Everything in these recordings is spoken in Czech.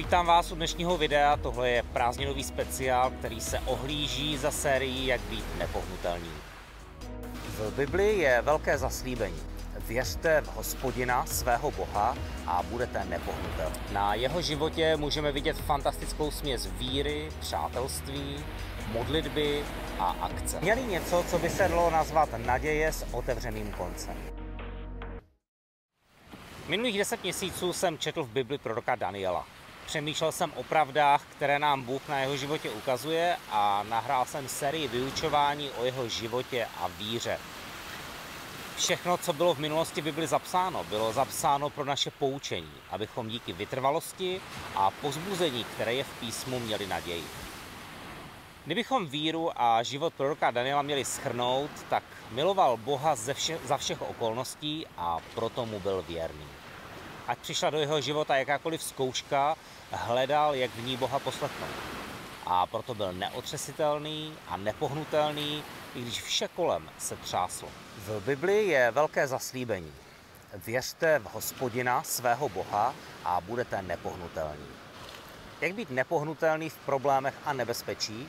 Vítám vás u dnešního videa. Tohle je prázdninový speciál, který se ohlíží za sérií Jak být nepohnutelný. V Bibli je velké zaslíbení. Věřte v hospodina, svého boha a budete nepohnutelní. Na jeho životě můžeme vidět fantastickou směs víry, přátelství, modlitby a akce. Měli něco, co by se dalo nazvat naděje s otevřeným koncem. Minulých deset měsíců jsem četl v Bibli proroka Daniela. Přemýšlel jsem o pravdách, které nám Bůh na jeho životě ukazuje a nahrál jsem sérii vyučování o jeho životě a víře. Všechno, co bylo v minulosti Bibli zapsáno, bylo zapsáno pro naše poučení, abychom díky vytrvalosti a pozbuzení, které je v písmu, měli naději. Kdybychom víru a život proroka Daniela měli schrnout, tak miloval Boha ze vše, za všech okolností a proto mu byl věrný. Ať přišla do jeho života jakákoliv zkouška, hledal, jak v ní Boha poslechnout. A proto byl neotřesitelný a nepohnutelný, i když vše kolem se třáslo. V Bibli je velké zaslíbení. Věřte v hospodina, svého Boha a budete nepohnutelní. Jak být nepohnutelný v problémech a nebezpečí?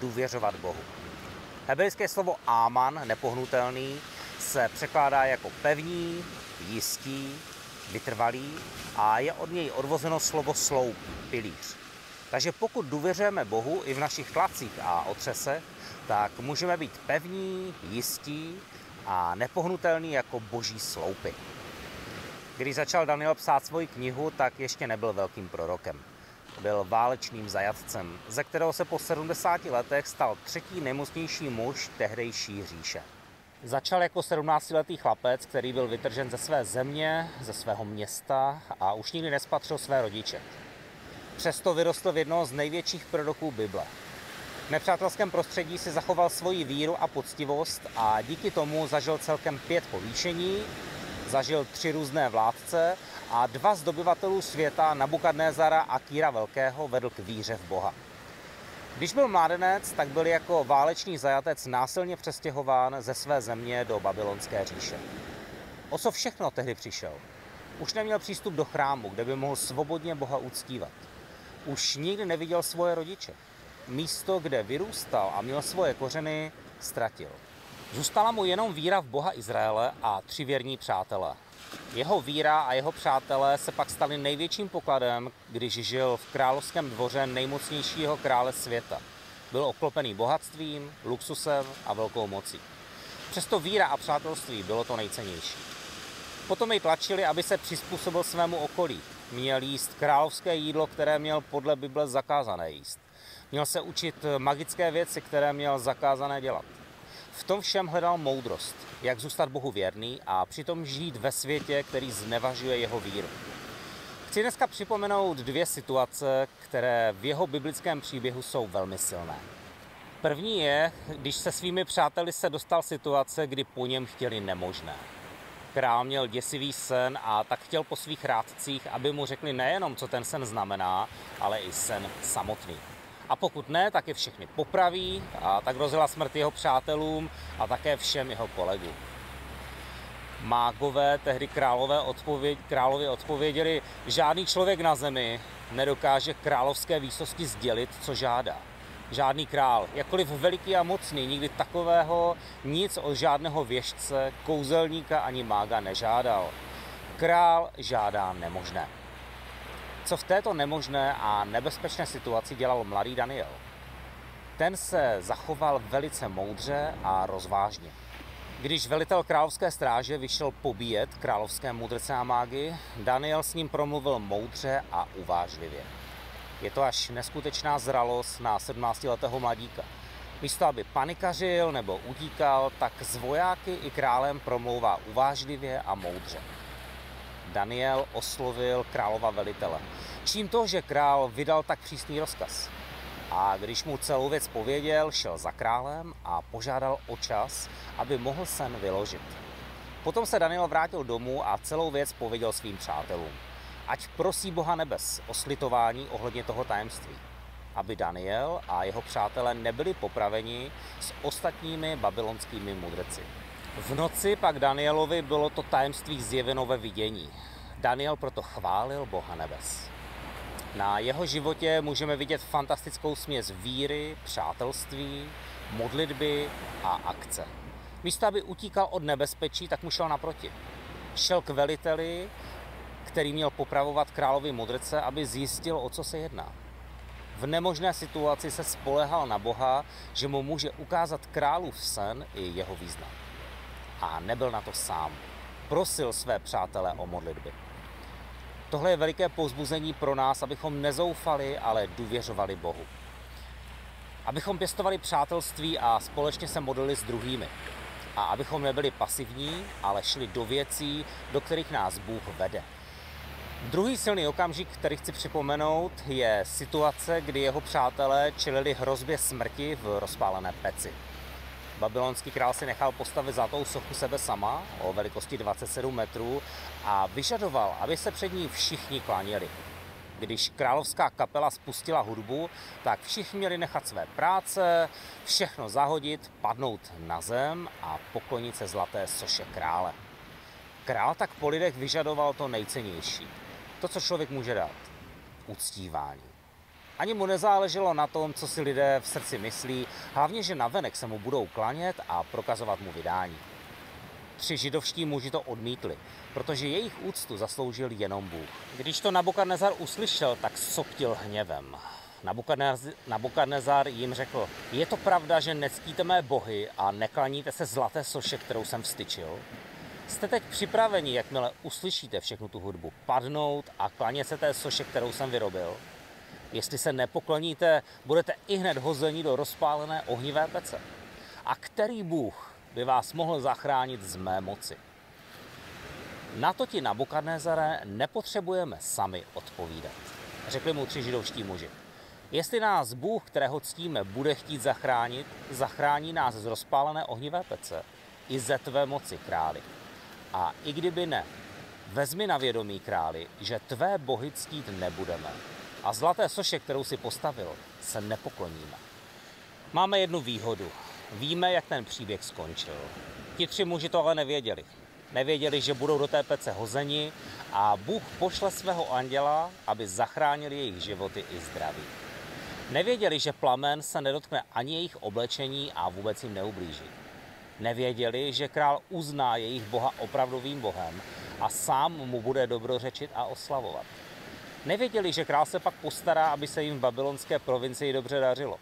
Důvěřovat Bohu. Hebrejské slovo áman, nepohnutelný, se překládá jako pevný, jistý, vytrvalý a je od něj odvozeno slovo sloup, pilíř. Takže pokud důvěřujeme Bohu i v našich tlacích a otřesech, tak můžeme být pevní, jistí a nepohnutelní jako boží sloupy. Když začal Daniel psát svoji knihu, tak ještě nebyl velkým prorokem. Byl válečným zajatcem, ze kterého se po 70 letech stal třetí nejmocnější muž tehdejší říše. Začal jako 17-letý chlapec, který byl vytržen ze své země, ze svého města a už nikdy nespatřil své rodiče. Přesto vyrostl v jednoho z největších proroků Bible. V nepřátelském prostředí si zachoval svoji víru a poctivost a díky tomu zažil celkem pět povýšení, zažil tři různé vládce a dva z dobyvatelů světa, Nabukadnézara a Kýra Velkého, vedl k víře v Boha. Když byl mládenec, tak byl jako válečný zajatec násilně přestěhován ze své země do babylonské říše. O co všechno tehdy přišel? Už neměl přístup do chrámu, kde by mohl svobodně Boha uctívat. Už nikdy neviděl svoje rodiče. Místo, kde vyrůstal a měl svoje kořeny, ztratil. Zůstala mu jenom víra v Boha Izraele a tři věrní přátelé. Jeho víra a jeho přátelé se pak stali největším pokladem, když žil v královském dvoře nejmocnějšího krále světa. Byl oklopený bohatstvím, luxusem a velkou mocí. Přesto víra a přátelství bylo to nejcennější. Potom jej tlačili, aby se přizpůsobil svému okolí. Měl jíst královské jídlo, které měl podle Bible zakázané jíst. Měl se učit magické věci, které měl zakázané dělat. V tom všem hledal moudrost, jak zůstat Bohu věrný a přitom žít ve světě, který znevažuje jeho víru. Chci dneska připomenout dvě situace, které v jeho biblickém příběhu jsou velmi silné. První je, když se svými přáteli se dostal situace, kdy po něm chtěli nemožné. Král měl děsivý sen a tak chtěl po svých rádcích, aby mu řekli nejenom, co ten sen znamená, ale i sen samotný. A pokud ne, tak je všechny popraví a tak rozjela smrt jeho přátelům a také všem jeho kolegům. Mágové, tehdy králové odpověď, královi odpověděli, žádný člověk na zemi nedokáže královské výsosti sdělit, co žádá. Žádný král, jakkoliv veliký a mocný, nikdy takového nic od žádného věžce, kouzelníka ani mága nežádal. Král žádá nemožné. Co v této nemožné a nebezpečné situaci dělal mladý Daniel? Ten se zachoval velice moudře a rozvážně. Když velitel královské stráže vyšel pobíjet královské mudrce a mágy, Daniel s ním promluvil moudře a uvážlivě. Je to až neskutečná zralost na 17-letého mladíka. Místo, aby panikařil nebo utíkal, tak s vojáky i králem promlouvá uvážlivě a moudře. Daniel oslovil králova velitele. Čím to, že král vydal tak přísný rozkaz? A když mu celou věc pověděl, šel za králem a požádal o čas, aby mohl sen vyložit. Potom se Daniel vrátil domů a celou věc pověděl svým přátelům. Ať prosí Boha nebes o slitování ohledně toho tajemství, aby Daniel a jeho přátelé nebyli popraveni s ostatními babylonskými mudrci. V noci pak Danielovi bylo to tajemství zjeveno ve vidění. Daniel proto chválil Boha nebes. Na jeho životě můžeme vidět fantastickou směs víry, přátelství, modlitby a akce. Místo, aby utíkal od nebezpečí, tak mu šel naproti. Šel k veliteli, který měl popravovat královi modrce, aby zjistil, o co se jedná. V nemožné situaci se spolehal na Boha, že mu může ukázat králův sen i jeho význam. A nebyl na to sám. Prosil své přátelé o modlitby. Tohle je veliké povzbuzení pro nás, abychom nezoufali, ale důvěřovali Bohu. Abychom pěstovali přátelství a společně se modlili s druhými. A abychom nebyli pasivní, ale šli do věcí, do kterých nás Bůh vede. Druhý silný okamžik, který chci připomenout, je situace, kdy jeho přátelé čelili hrozbě smrti v rozpálené peci. Babylonský král si nechal postavit zlatou sochu sebe sama o velikosti 27 metrů a vyžadoval, aby se před ní všichni klaněli. Když královská kapela spustila hudbu, tak všichni měli nechat své práce, všechno zahodit, padnout na zem a poklonit se zlaté soše krále. Král tak po lidech vyžadoval to nejcennější. To, co člověk může dát. Uctívání. Ani mu nezáleželo na tom, co si lidé v srdci myslí, hlavně, že navenek se mu budou klanět a prokazovat mu vydání. Tři židovští muži to odmítli, protože jejich úctu zasloužil jenom Bůh. Když to Nabukadnezar uslyšel, tak soptil hněvem. Nabukadnezar jim řekl, je to pravda, že nectíte mé bohy a neklaníte se zlaté soše, kterou jsem vstyčil? Jste teď připraveni, jakmile uslyšíte všechnu tu hudbu, padnout a klanět se té soše, kterou jsem vyrobil? Jestli se nepokloníte, budete i hned hození do rozpálené ohnivé pece. A který Bůh by vás mohl zachránit z mé moci? Na to ti Nabukadnezare nepotřebujeme sami odpovídat. Řekli mu tři židovští muži. Jestli nás Bůh, kterého ctíme, bude chtít zachránit, zachrání nás z rozpálené ohnivé pece i ze tvé moci, králi. A i kdyby ne, vezmi na vědomí, králi, že tvé bohy ctít nebudeme, a zlaté soše, kterou si postavil, se nepokloníme. Máme jednu výhodu. Víme, jak ten příběh skončil. Ti tři muži to ale nevěděli. Nevěděli, že budou do té pece hozeni a Bůh pošle svého anděla, aby zachránil jejich životy i zdraví. Nevěděli, že plamen se nedotkne ani jejich oblečení a vůbec jim neublíží. Nevěděli, že král uzná jejich boha opravdovým bohem a sám mu bude dobrořečit a oslavovat. Nevěděli, že král se pak postará, aby se jim v babylonské provincii dobře dařilo.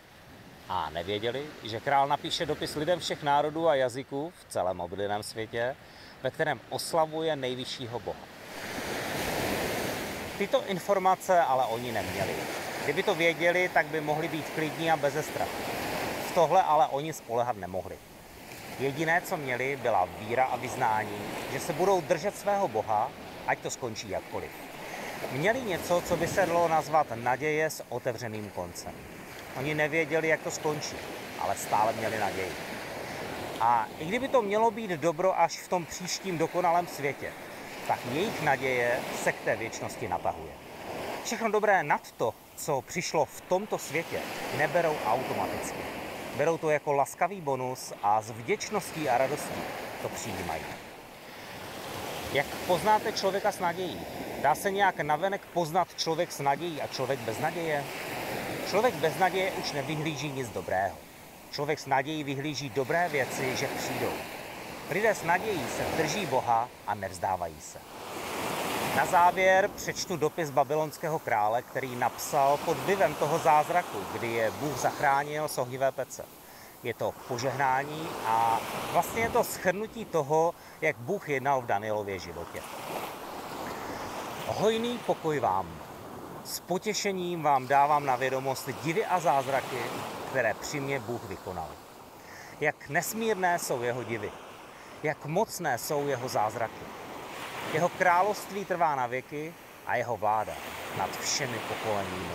A nevěděli, že král napíše dopis lidem všech národů a jazyků v celém obydleném světě, ve kterém oslavuje nejvyššího boha. Tyto informace ale oni neměli. Kdyby to věděli, tak by mohli být klidní a bez strachu. V tohle ale oni spolehat nemohli. Jediné, co měli, byla víra a vyznání, že se budou držet svého boha, ať to skončí jakkoliv. Měli něco, co by se dalo nazvat naděje s otevřeným koncem. Oni nevěděli, jak to skončí, ale stále měli naději. A i kdyby to mělo být dobro až v tom příštím dokonalém světě, tak jejich naděje se k té věčnosti natahuje. Všechno dobré nad to, co přišlo v tomto světě, neberou automaticky. Berou to jako laskavý bonus a s vděčností a radostí to přijímají. Jak poznáte člověka s nadějí? Dá se nějak navenek poznat člověk s nadějí a člověk bez naděje? Člověk bez naděje už nevyhlíží nic dobrého. Člověk s nadějí vyhlíží dobré věci, že přijdou. Lidé s nadějí se drží Boha a nevzdávají se. Na závěr přečtu dopis babylonského krále, který napsal pod vlivem toho zázraku, kdy je Bůh zachránil z ohnivé pece. Je to požehnání a vlastně je to schrnutí toho, jak Bůh jednal v Danielově životě. Hojný pokoj vám. S potěšením vám dávám na vědomost divy a zázraky, které při mě Bůh vykonal. Jak nesmírné jsou jeho divy, jak mocné jsou jeho zázraky. Jeho království trvá na věky a jeho vláda nad všemi pokoleními.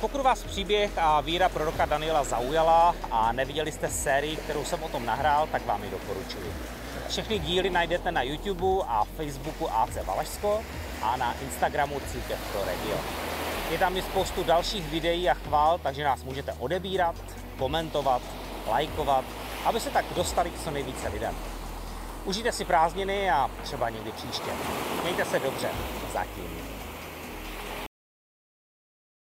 Pokud vás příběh a víra proroka Daniela zaujala a neviděli jste sérii, kterou jsem o tom nahrál, tak vám ji doporučuji. Všechny díly najdete na YouTube a Facebooku AC Valašsko a na Instagramu Církev pro region. Je tam i spoustu dalších videí a chvál, takže nás můžete odebírat, komentovat, lajkovat, aby se tak dostali k co nejvíce lidem. Užijte si prázdniny a třeba někdy příště. Mějte se dobře. Zatím.